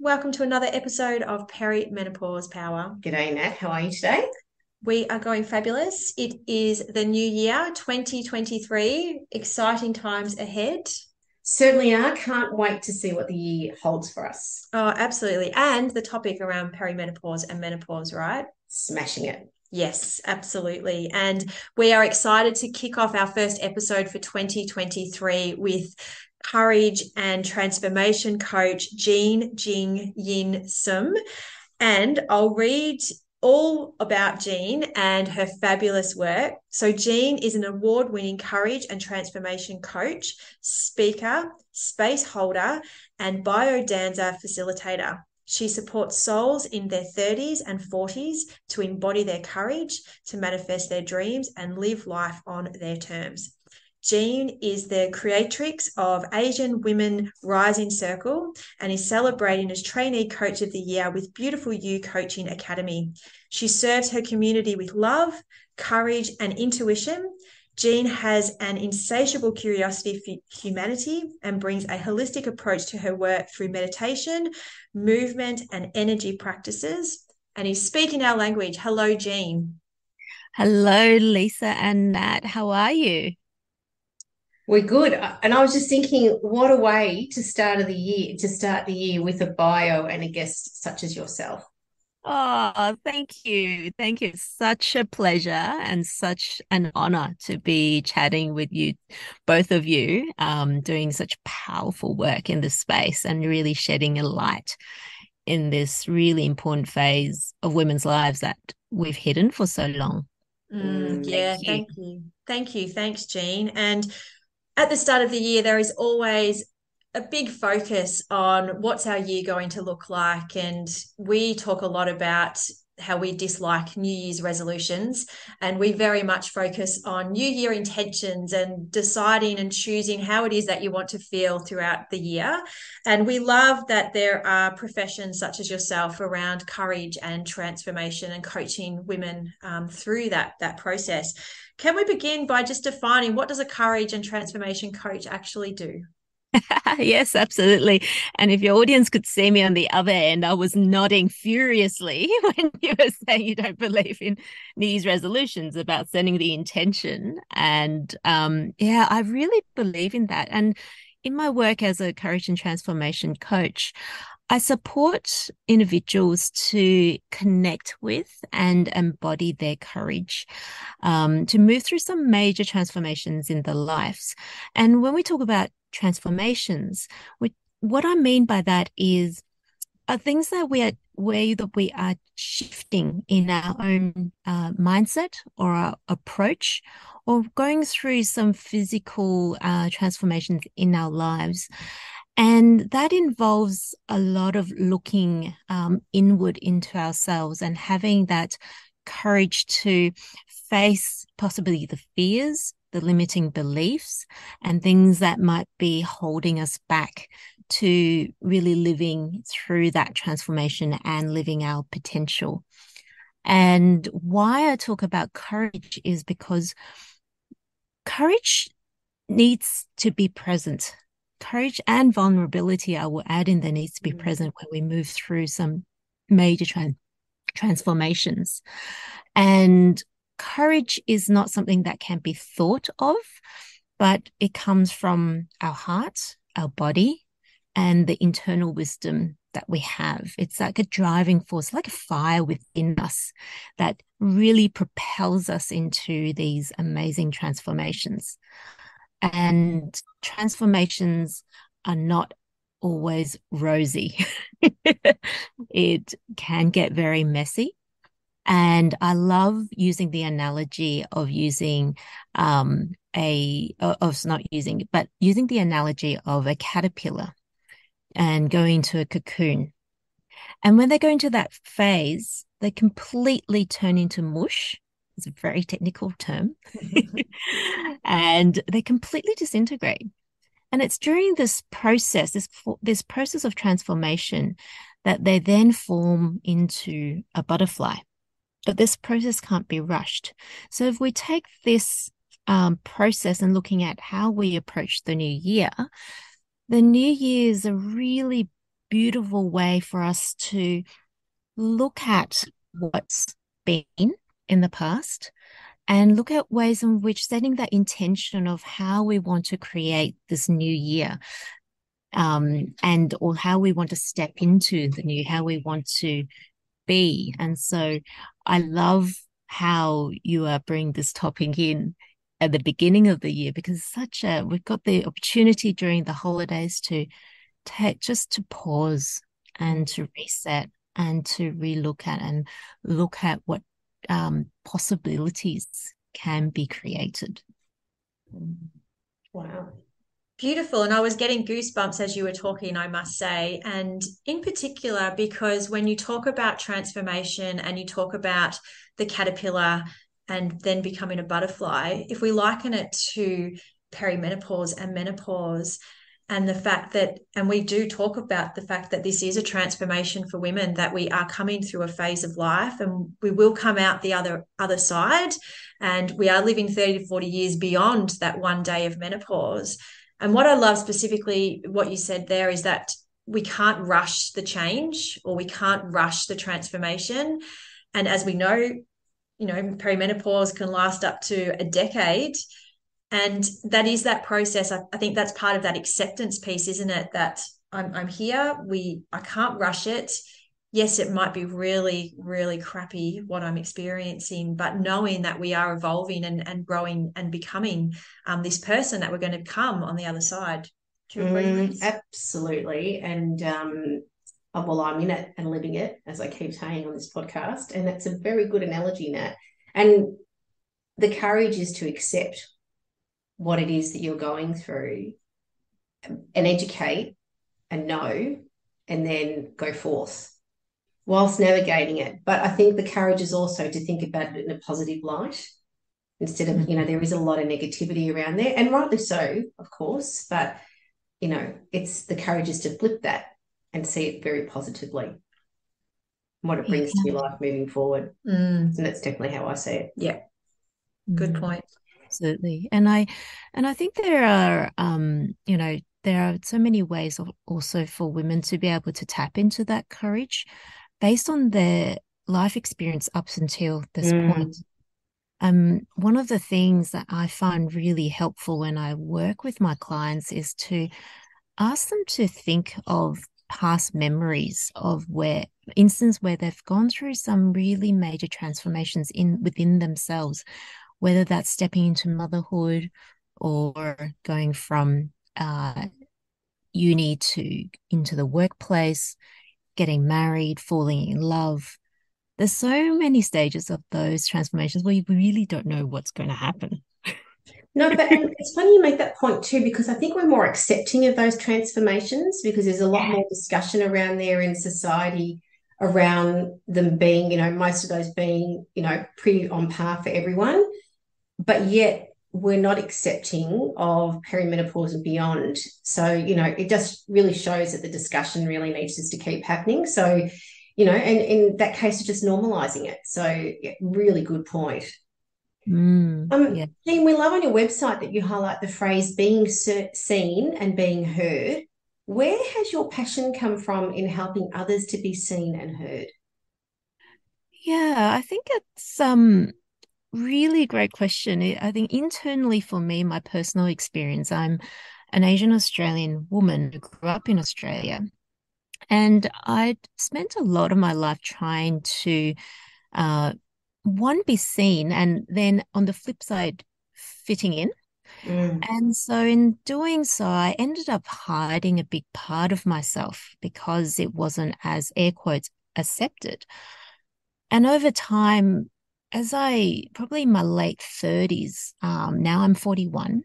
Welcome to another episode of Perimenopause Power. G'day, Nat. How are you today? We are going fabulous. It is the new year, 2023. Exciting times ahead. Certainly are. Can't wait to see what the year holds for us. Oh, absolutely. And the topic around perimenopause and menopause, right? Smashing it. Yes, absolutely. And we are excited to kick off our first episode for 2023 with courage and transformation coach Jean Jing Yin Sum. And I'll read all about Jean and her fabulous work. So, Jean is an award winning courage and transformation coach, speaker, space holder, and biodanza facilitator. She supports souls in their 30s and 40s to embody their courage, to manifest their dreams, and live life on their terms. Jean is the creatrix of Asian Women Rising Circle and is celebrating as Trainee Coach of the Year with Beautiful You Coaching Academy. She serves her community with love, courage, and intuition. Jean has an insatiable curiosity for humanity and brings a holistic approach to her work through meditation, movement, and energy practices. And is speaking our language. Hello, Jean. Hello, Lisa and Nat. How are you? We're good. And I was just thinking, what a way to start of the year, to start the year with a bio and a guest such as yourself. Oh, thank you. Thank you. Such a pleasure and such an honor to be chatting with you, both of you, um, doing such powerful work in this space and really shedding a light in this really important phase of women's lives that we've hidden for so long. Mm, yeah, thank you. thank you. Thank you. Thanks, Jean. And at the start of the year, there is always a big focus on what's our year going to look like. And we talk a lot about how we dislike New Year's resolutions. And we very much focus on New Year intentions and deciding and choosing how it is that you want to feel throughout the year. And we love that there are professions such as yourself around courage and transformation and coaching women um, through that, that process. Can we begin by just defining what does a courage and transformation coach actually do? yes, absolutely. And if your audience could see me on the other end, I was nodding furiously when you were saying you don't believe in these resolutions about setting the intention. And um, yeah, I really believe in that. And in my work as a courage and transformation coach, I support individuals to connect with and embody their courage um, to move through some major transformations in their lives. And when we talk about transformations, we, what I mean by that is are things that we are where that we are shifting in our own uh, mindset or our approach or going through some physical uh, transformations in our lives and that involves a lot of looking um, inward into ourselves and having that courage to face possibly the fears, the limiting beliefs, and things that might be holding us back to really living through that transformation and living our potential. And why I talk about courage is because courage needs to be present courage and vulnerability, I will add in there needs to be mm. present when we move through some major tra- transformations. And courage is not something that can be thought of, but it comes from our heart, our body, and the internal wisdom that we have. It's like a driving force, like a fire within us that really propels us into these amazing transformations. And transformations are not always rosy. it can get very messy. And I love using the analogy of using um, a, of not using, but using the analogy of a caterpillar and going to a cocoon. And when they go into that phase, they completely turn into mush. It's a very technical term. and they completely disintegrate. And it's during this process, this this process of transformation, that they then form into a butterfly. But this process can't be rushed. So if we take this um, process and looking at how we approach the new year, the new year is a really beautiful way for us to look at what's been in the past and look at ways in which setting that intention of how we want to create this new year um, and or how we want to step into the new how we want to be. And so i love how you are bringing this topic in at the beginning of the year because such a we've got the opportunity during the holidays to take just to pause and to reset and to relook at and look at what um, possibilities can be created. Wow. Beautiful. And I was getting goosebumps as you were talking, I must say. And in particular, because when you talk about transformation and you talk about the caterpillar and then becoming a butterfly, if we liken it to perimenopause and menopause, and the fact that and we do talk about the fact that this is a transformation for women that we are coming through a phase of life and we will come out the other other side. And we are living 30 to 40 years beyond that one day of menopause. And what i love specifically what you said there is that we can't rush the change or we can't rush the transformation. And as we know you know perimenopause can last up to a decade and that is that process. I, I, think that's part of that acceptance piece isn't it? That I'm, I'm here. We i can't rush it. Yes it might be really really crappy what i'm experiencing but knowing that we are evolving and, and growing and becoming um, this person that we're going to come on the other side mm, absolutely. And um, uh, well i'm in it and living it as i keep saying on this podcast and that's a very good analogy nat. And the courage is to accept what it is that you're going through and educate and know and then go forth whilst navigating it. But I think the courage is also to think about it in a positive light instead of, you know, there is a lot of negativity around there, and rightly so, of course. But, you know, it's the courage is to flip that and see it very positively. What it brings yeah. to your life moving forward. Mm. And that's definitely how I see it. Yeah. Good point absolutely and i and i think there are um you know there are so many ways also for women to be able to tap into that courage based on their life experience up until this mm. point um one of the things that i find really helpful when i work with my clients is to ask them to think of past memories of where instance where they've gone through some really major transformations in within themselves whether that's stepping into motherhood or going from uh, uni to into the workplace, getting married, falling in love. There's so many stages of those transformations where you really don't know what's going to happen. No, but it's funny you make that point too, because I think we're more accepting of those transformations because there's a lot more discussion around there in society around them being, you know, most of those being, you know, pretty on par for everyone but yet we're not accepting of perimenopause and beyond. So, you know, it just really shows that the discussion really needs just to keep happening. So, you know, and in that case, just normalizing it. So, yeah, really good point. Mm, um, yeah. Jean, we love on your website that you highlight the phrase being seen and being heard. Where has your passion come from in helping others to be seen and heard? Yeah, I think it's um really great question. I think internally for me, my personal experience, I'm an Asian Australian woman who grew up in Australia. And I'd spent a lot of my life trying to, uh, one, be seen, and then on the flip side, fitting in. Mm. And so, in doing so, I ended up hiding a big part of myself because it wasn't as air quotes accepted. And over time, as I probably in my late 30s, um, now I'm 41.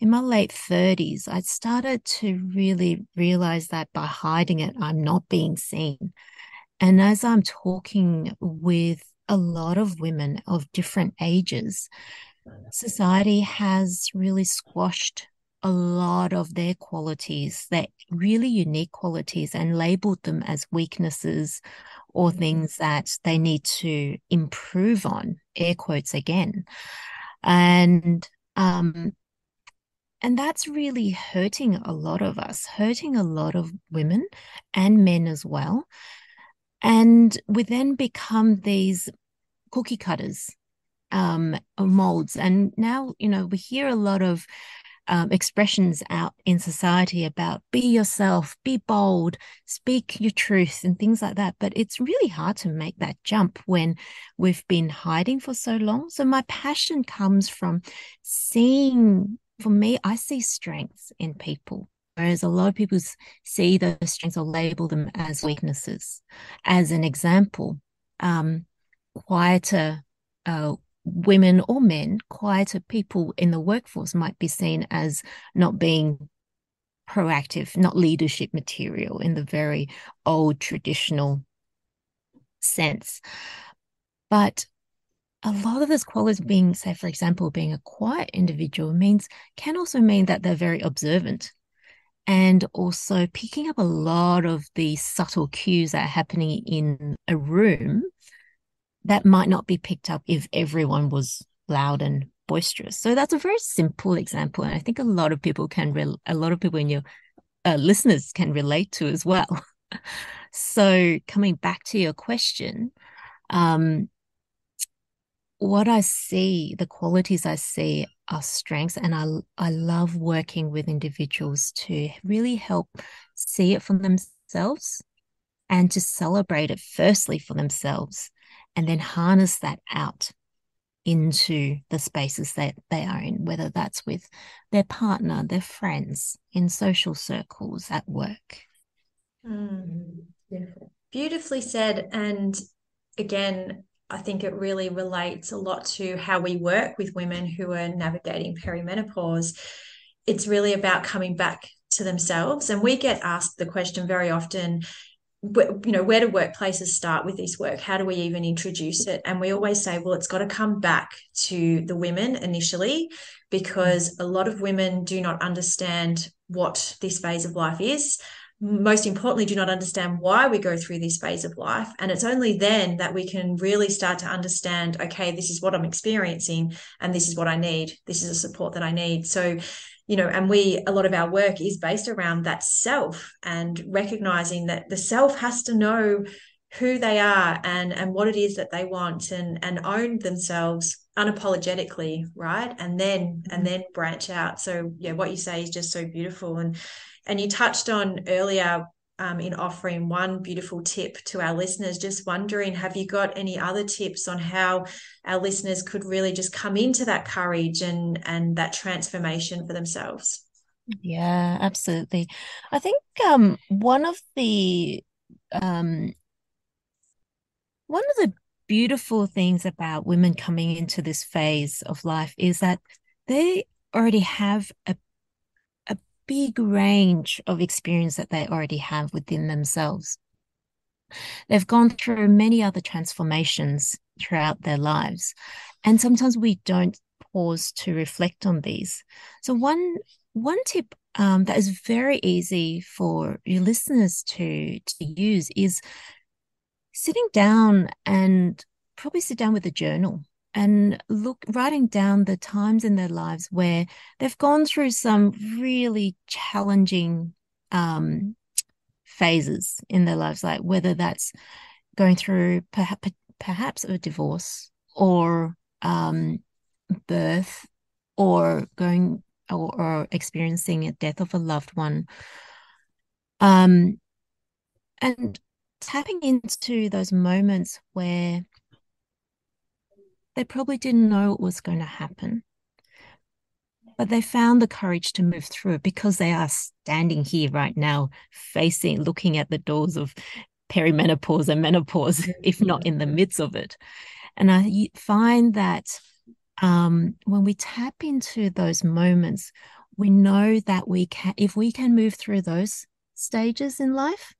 In my late 30s, I started to really realize that by hiding it, I'm not being seen. And as I'm talking with a lot of women of different ages, society has really squashed a lot of their qualities, their really unique qualities, and labeled them as weaknesses or mm-hmm. things that they need to improve on, air quotes again. And um, and that's really hurting a lot of us, hurting a lot of women and men as well. And we then become these cookie cutters, um, molds. And now, you know, we hear a lot of um, expressions out in society about be yourself, be bold, speak your truth, and things like that. But it's really hard to make that jump when we've been hiding for so long. So, my passion comes from seeing for me, I see strengths in people. Whereas a lot of people see those strengths or label them as weaknesses. As an example, um, quieter uh, women or men, quieter people in the workforce might be seen as not being proactive, not leadership material in the very old traditional sense. But a lot of this quality being, say, for example, being a quiet individual means can also mean that they're very observant and also picking up a lot of the subtle cues that are happening in a room that might not be picked up if everyone was loud and boisterous. So that's a very simple example, and I think a lot of people can, re- a lot of people in your uh, listeners can relate to as well. so coming back to your question, um, what I see, the qualities I see are strengths. And I, I love working with individuals to really help see it for themselves and to celebrate it firstly for themselves and then harness that out into the spaces that they are in, whether that's with their partner, their friends, in social circles, at work. Mm, beautiful. Beautifully said. And again, I think it really relates a lot to how we work with women who are navigating perimenopause. It's really about coming back to themselves. And we get asked the question very often you know where do workplaces start with this work how do we even introduce it and we always say well it's got to come back to the women initially because a lot of women do not understand what this phase of life is most importantly, do not understand why we go through this phase of life. And it's only then that we can really start to understand okay, this is what I'm experiencing, and this is what I need. This is a support that I need. So, you know, and we, a lot of our work is based around that self and recognizing that the self has to know who they are and and what it is that they want and and own themselves unapologetically right? And then and mm-hmm. then branch out. So yeah what you say is just so beautiful. And and you touched on earlier um, in offering one beautiful tip to our listeners. Just wondering, have you got any other tips on how our listeners could really just come into that courage and and that transformation for themselves? Yeah, absolutely. I think um, one of the um, one of the beautiful things about women coming into this phase of life is that they already have a big range of experience that they already have within themselves. They've gone through many other transformations throughout their lives. And sometimes we don't pause to reflect on these. So one one tip um, that is very easy for your listeners to to use is sitting down and probably sit down with a journal and look writing down the times in their lives where they've gone through some really challenging um, phases in their lives like whether that's going through perhaps perhaps a divorce or um, birth or going or, or, experiencing a death of a loved one. Um, and tapping into those moments where they probably didn't know it was going to happen. But they found the courage to move through because they are standing here right now, facing, looking at the doors of perimenopause and menopause, if not in the midst of it. And I find that um, when we tap into those moments, we know that we can, if we can move through those stages in life,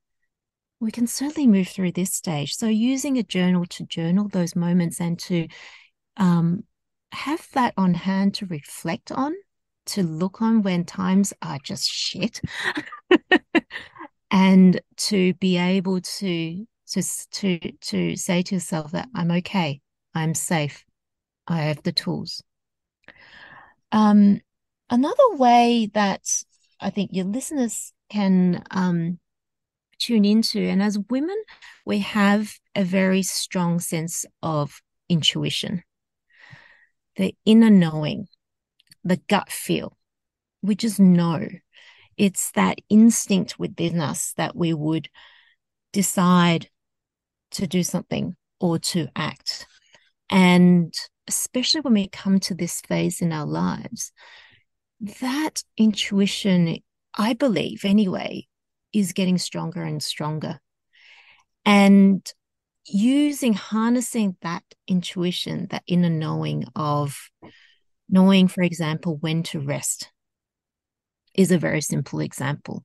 we can certainly move through this stage. So, using a journal to journal those moments and to um, have that on hand to reflect on, to look on when times are just shit, and to be able to to to to say to yourself that I'm okay, I'm safe, I have the tools. Um, another way that I think your listeners can um, tune into. And as women, we have a very strong sense of intuition, the inner knowing, the gut feel. We just know. It's that instinct within us that we would decide to do something or to act. And especially when we come to this phase in our lives, that intuition, I believe anyway, is getting stronger and stronger. And using, harnessing that intuition, that inner knowing of knowing, for example, when to rest is a very simple example.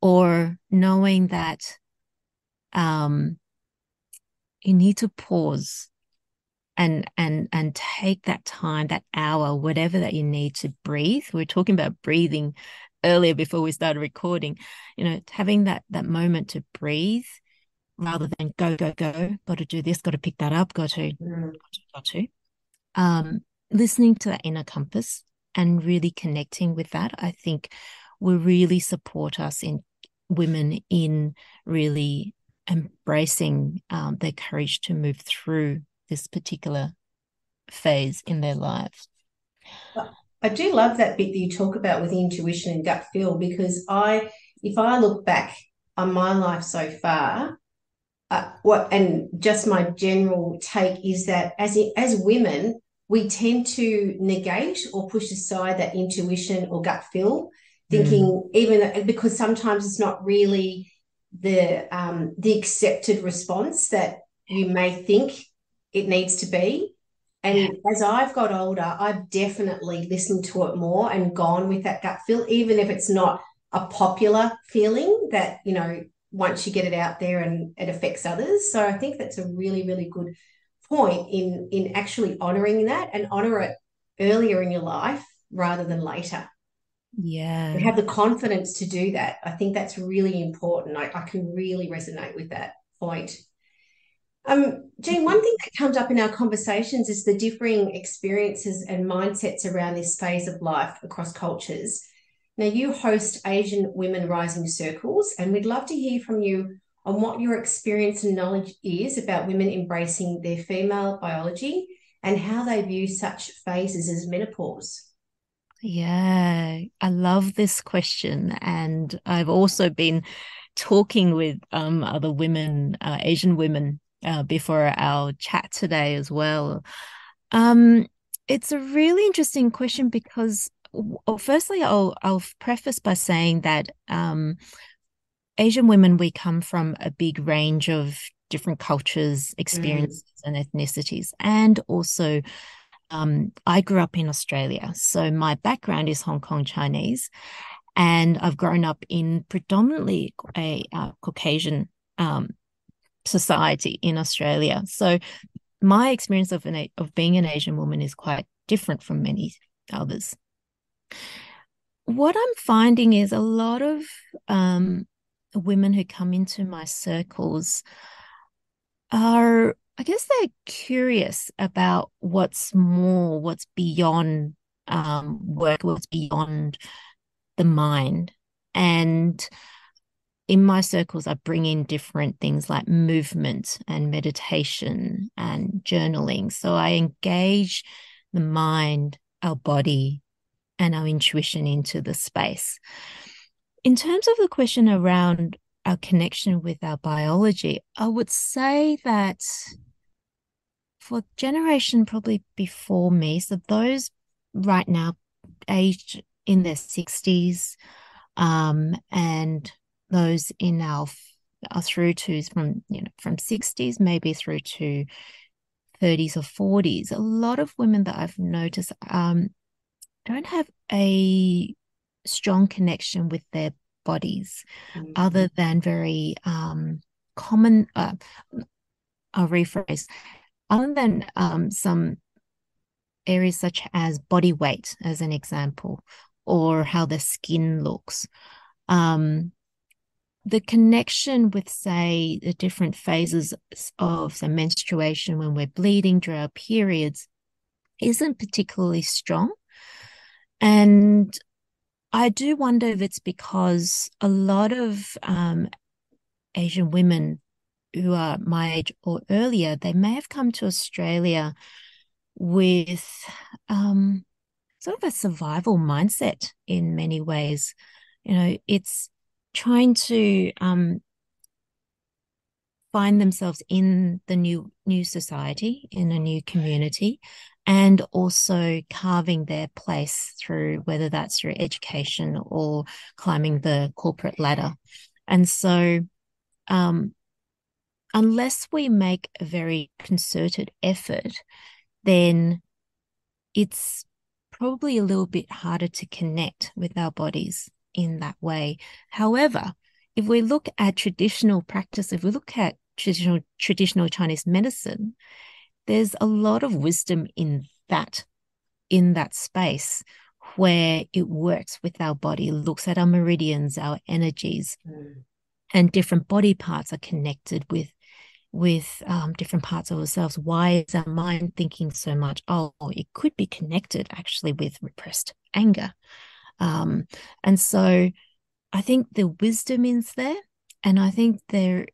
Or knowing that um, you need to pause and and and take that time that hour whatever that you need to breathe we're talking about breathing earlier before we started recording you know having that that moment to breathe rather than go go go got to do this got to pick that up got to mm. got to um listening to that inner compass and really connecting with that i think will really support us in women in really embracing um, their courage to move through this particular phase in their lives I do love that bit that you talk about with intuition and gut feel because I, if I look back on my life so far, uh, what and just my general take is that as as women, we tend to negate or push aside that intuition or gut feel, thinking mm. even because sometimes it's not really the um, the accepted response that you may think it needs to be. And as I've got older, I've definitely listened to it more and gone with that gut feel, even if it's not a popular feeling that, you know, once you get it out there and it affects others. So I think that's a really, really good point in in actually honoring that and honor it earlier in your life rather than later. Yeah. And have the confidence to do that. I think that's really important. I, I can really resonate with that point. Um, Jean, one thing that comes up in our conversations is the differing experiences and mindsets around this phase of life across cultures. Now, you host Asian Women Rising Circles, and we'd love to hear from you on what your experience and knowledge is about women embracing their female biology and how they view such phases as menopause. Yeah, I love this question. And I've also been talking with um, other women, uh, Asian women, uh, before our chat today as well. Um, it's a really interesting question because, well, firstly, I'll I'll preface by saying that um, Asian women we come from a big range of different cultures, experiences, mm. and ethnicities, and also. Um, I grew up in Australia, so my background is Hong Kong Chinese, and I've grown up in predominantly a uh, Caucasian um, society in Australia. So my experience of an of being an Asian woman is quite different from many others. What I'm finding is a lot of um, women who come into my circles are, I guess, they're curious about what's more, what's beyond um, work, what's beyond the mind, and in my circles, I bring in different things like movement and meditation and journaling. So I engage the mind, our body, and our intuition into the space. In terms of the question around our connection with our biology, I would say that for generation probably before me, so those right now aged in their 60s um, and those in our through to from you know from 60s maybe through to 30s or 40s a lot of women that i've noticed um don't have a strong connection with their bodies mm-hmm. other than very um, common uh, i'll rephrase other than um, some areas such as body weight as an example or how the skin looks um, the connection with say the different phases of the menstruation when we're bleeding during our periods isn't particularly strong and I do wonder if it's because a lot of um, Asian women who are my age or earlier, they may have come to Australia with um, sort of a survival mindset in many ways. You know, it's trying to um, find themselves in the new new society, in a new community, and also carving their place through whether that's through education or climbing the corporate ladder. And so, um, unless we make a very concerted effort, then it's probably a little bit harder to connect with our bodies in that way. However, if we look at traditional practice, if we look at traditional traditional Chinese medicine, there's a lot of wisdom in that in that space where it works with our body looks at our meridians our energies mm. and different body parts are connected with with um, different parts of ourselves. Why is our mind thinking so much? Oh it could be connected actually with repressed anger. Um, and so i think the wisdom is there and i think there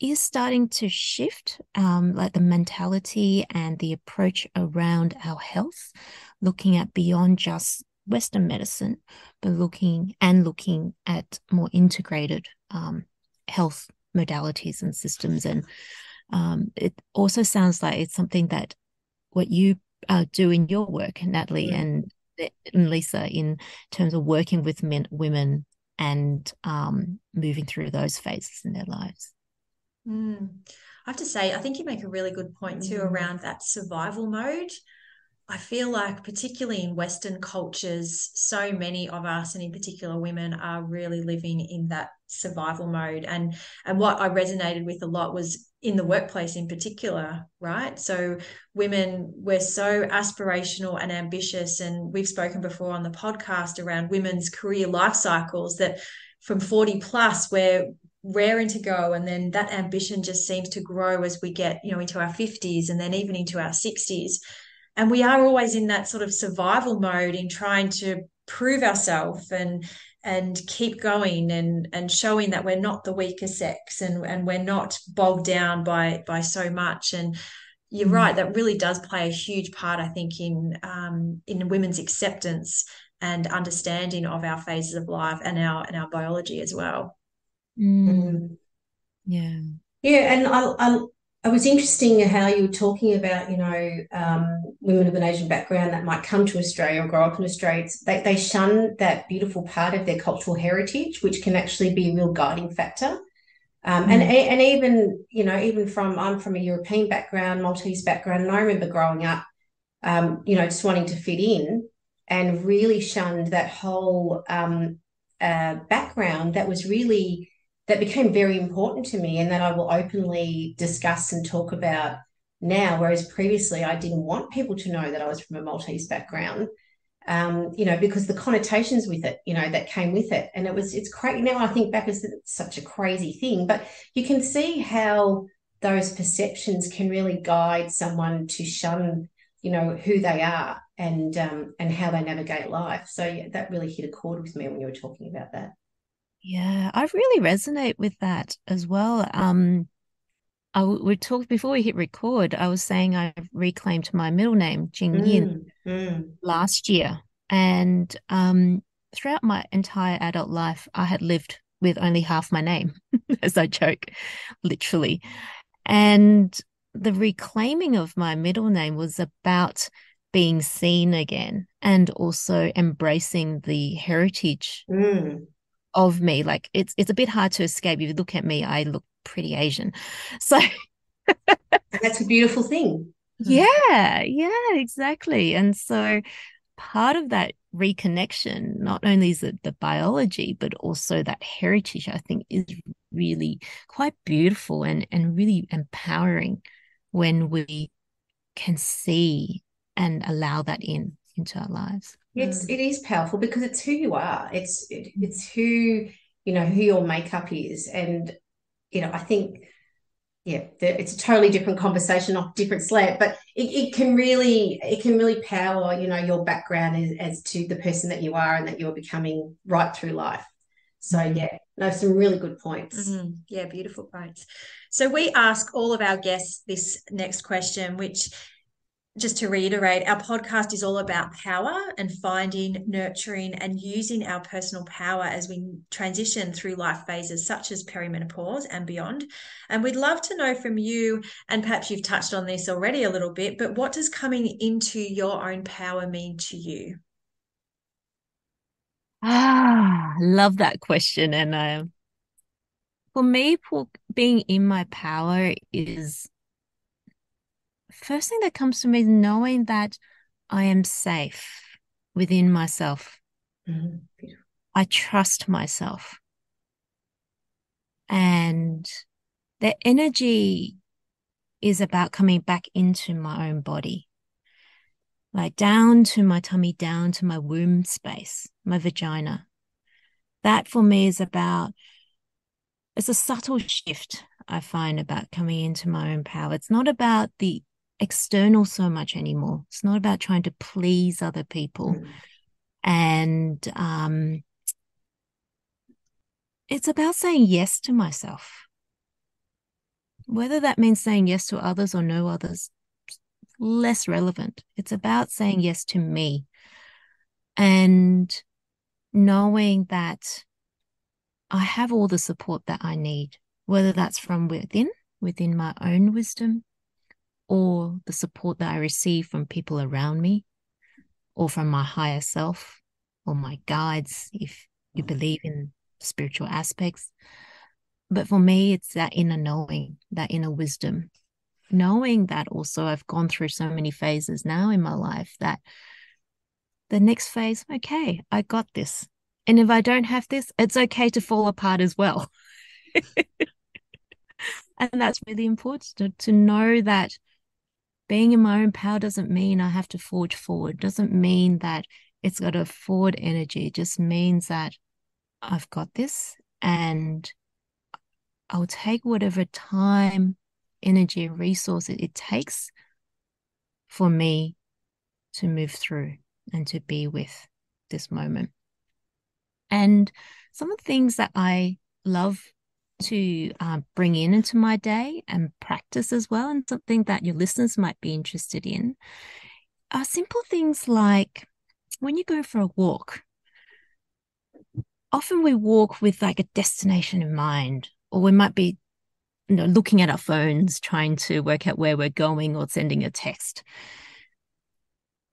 is starting to shift, um, like the mentality and the approach around our health, looking at beyond just Western medicine, but looking and looking at more integrated um, health modalities and systems. And um, it also sounds like it's something that what you uh, do in your work, Natalie mm. and, and Lisa, in terms of working with men, women and um, moving through those phases in their lives. Mm. I have to say, I think you make a really good point too mm. around that survival mode. I feel like, particularly in Western cultures, so many of us, and in particular women, are really living in that survival mode. And and what I resonated with a lot was in the workplace, in particular, right? So women, we're so aspirational and ambitious, and we've spoken before on the podcast around women's career life cycles that from 40 plus we're raring to go and then that ambition just seems to grow as we get you know into our 50s and then even into our 60s and we are always in that sort of survival mode in trying to prove ourselves and and keep going and and showing that we're not the weaker sex and and we're not bogged down by by so much. And you're mm. right that really does play a huge part i think in um, in women's acceptance and understanding of our phases of life and our and our biology as well Mm. mm. Yeah. Yeah, and I, I, I was interesting how you were talking about, you know, um, women of an Asian background that might come to Australia or grow up in Australia. They, they shun that beautiful part of their cultural heritage, which can actually be a real guiding factor. Um, mm. and and even you know even from I'm from a European background, Maltese background, and I remember growing up, um, you know, just wanting to fit in, and really shunned that whole um, uh, background that was really that became very important to me and that I will openly discuss and talk about now. Whereas previously, I didn't want people to know that I was from a Maltese background, um, you know, because the connotations with it, you know, that came with it. And it was, it's crazy. Now I think back as such a crazy thing, but you can see how those perceptions can really guide someone to shun, you know, who they are and um, and how they navigate life. So yeah, that really hit a chord with me when you were talking about that. Yeah, I really resonate with that as well. Um, I we talked before we hit record. I was saying I reclaimed my middle name Jing mm, Yin mm. last year, and um, throughout my entire adult life, I had lived with only half my name, as I joke, literally. And the reclaiming of my middle name was about being seen again and also embracing the heritage mm of me. Like it's it's a bit hard to escape. If you look at me, I look pretty Asian. So that's a beautiful thing. Yeah, yeah, exactly. And so part of that reconnection, not only is it the biology, but also that heritage, I think is really quite beautiful and, and really empowering when we can see and allow that in into our lives. It's mm. it is powerful because it's who you are. It's it, it's who you know who your makeup is, and you know I think yeah, it's a totally different conversation off different slant, but it, it can really it can really power you know your background as, as to the person that you are and that you're becoming right through life. So mm-hmm. yeah, no, some really good points. Mm-hmm. Yeah, beautiful points. So we ask all of our guests this next question, which just to reiterate, our podcast is all about power and finding, nurturing, and using our personal power as we transition through life phases such as perimenopause and beyond. And we'd love to know from you, and perhaps you've touched on this already a little bit, but what does coming into your own power mean to you? Ah, love that question. And uh, for me, being in my power is first thing that comes to me is knowing that I am safe within myself. Mm-hmm. I trust myself. And the energy is about coming back into my own body, like down to my tummy, down to my womb space, my vagina. That for me is about, it's a subtle shift I find about coming into my own power. It's not about the external so much anymore. It's not about trying to please other people. Mm. And um, it's about saying yes to myself. Whether that means saying yes to others or no others, less relevant. It's about saying yes to me and knowing that I have all the support that I need, whether that's from within, within my own wisdom, or the support that I receive from people around me or from my higher self or my guides, if you mm. believe in spiritual aspects. But for me, it's that inner knowing, that inner wisdom, knowing that also I've gone through so many phases now in my life that the next phase, okay, I got this. And if I don't have this, it's okay to fall apart as well. and that's really important to, to know that being in my own power doesn't mean I have to forge forward, doesn't mean that it's got a forward energy. It just means that I've got this and I'll take whatever time, energy, resource it, it takes for me to move through and to be with this moment. And some of the things that I love to uh, bring in into my day and practice as well, and something that your listeners might be interested in are simple things like when you go for a walk. Often we walk with like a destination in mind, or we might be you know looking at our phones trying to work out where we're going or sending a text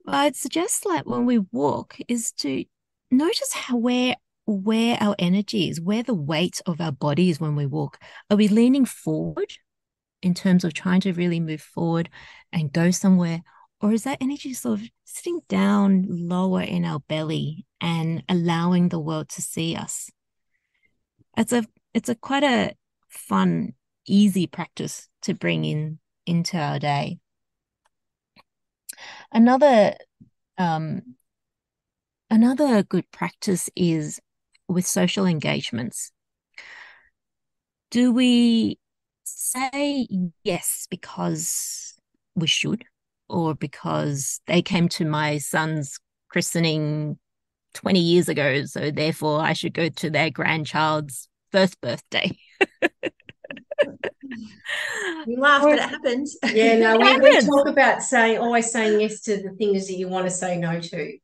i'd suggest like when we walk is to notice how where where our energy is, where the weight of our body is when we walk. Are we leaning forward in terms of trying to really move forward and go somewhere? Or is that energy sort of sitting down lower in our belly and allowing the world to see us? It's a it's a quite a fun, easy practice to bring in into our day. Another um, another good practice is with social engagements. Do we say yes because we should, or because they came to my son's christening 20 years ago, so therefore I should go to their grandchild's first birthday? You laugh, but it happens. Yeah, no, we, we, talk about saying always saying yes to the things that you want to say no to.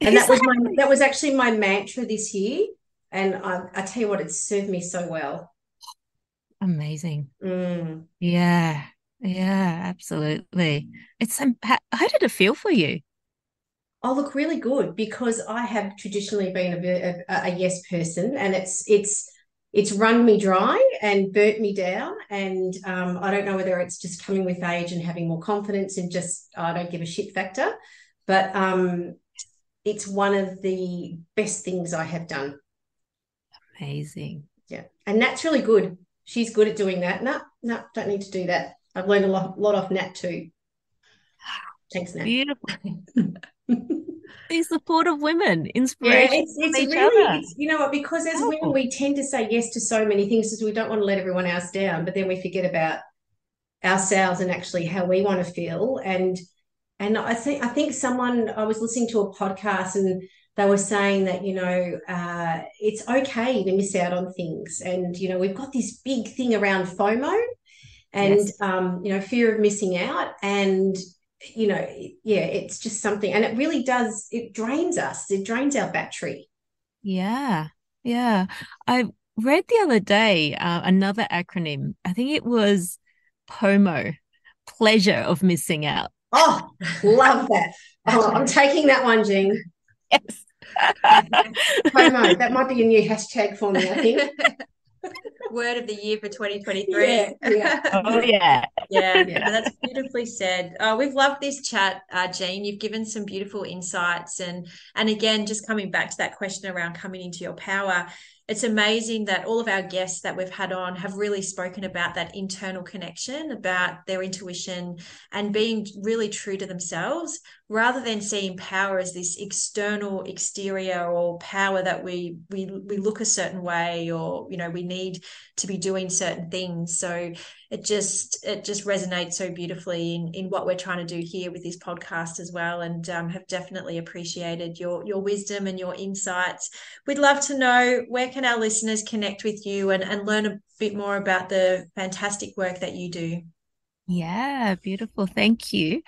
And that was my that was actually my mantra this year. And I, I tell you what, it's served me so well. Amazing. Mm. Yeah. Yeah, absolutely. It's um, how, how did it feel for you? I look, really good because I have traditionally been a, a, a yes person, and it's it's it's run me dry and burnt me down. And um, I don't know whether it's just coming with age and having more confidence and just I don't give a shit factor. But um, it's one of the best things I have done. Amazing. Yeah. And Nat's really good. She's good at doing that. No, no, don't need to do that. I've learned a lot, lot off Nat too. Thanks, Nat. Beautiful. the support of women, inspiration. Yeah, it's, it's really, it's, you know what, because as Powerful. women, we tend to say yes to so many things because we don't want to let everyone else down, but then we forget about ourselves and actually how we want to feel. And and I think I think someone I was listening to a podcast and they were saying that you know uh, it's okay to miss out on things, and you know we've got this big thing around FOMO, and yes. um, you know fear of missing out, and you know yeah it's just something, and it really does it drains us, it drains our battery. Yeah, yeah. I read the other day uh, another acronym. I think it was POMO, pleasure of missing out. Oh, love that. Oh, I'm taking that one, Jean. Yes. POMO, that might be a new hashtag for me, I think. Word of the year for 2023. Yeah, yeah. Oh, yeah. Yeah. yeah. That's beautifully said. Uh, we've loved this chat, uh, Jean. You've given some beautiful insights. And, and again, just coming back to that question around coming into your power, it's amazing that all of our guests that we've had on have really spoken about that internal connection, about their intuition and being really true to themselves rather than seeing power as this external exterior or power that we we we look a certain way or you know we need to be doing certain things so it just it just resonates so beautifully in in what we're trying to do here with this podcast as well and um, have definitely appreciated your your wisdom and your insights we'd love to know where can our listeners connect with you and and learn a bit more about the fantastic work that you do yeah, beautiful. Thank you.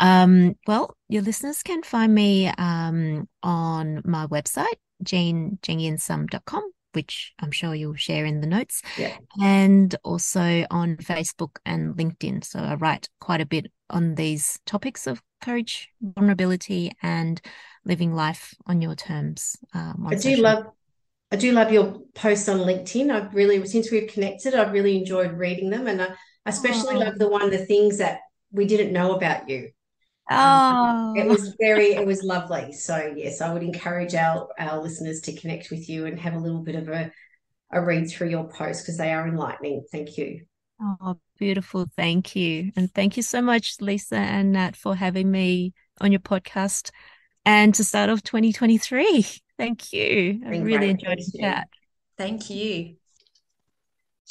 Um, well, your listeners can find me um, on my website, janejingyinsum.com, which I'm sure you'll share in the notes, yeah. and also on Facebook and LinkedIn. So I write quite a bit on these topics of courage, vulnerability, and living life on your terms. Um, I do social. love I do love your posts on LinkedIn. I've really, since we've connected, I've really enjoyed reading them. And I, I especially oh. love the one, the things that we didn't know about you. Oh, um, it was very, it was lovely. So yes, I would encourage our our listeners to connect with you and have a little bit of a a read through your posts because they are enlightening. Thank you. Oh, beautiful. Thank you. And thank you so much, Lisa and Nat, for having me on your podcast and to start off 2023. Thank you. I really enjoyed the chat. Thank you.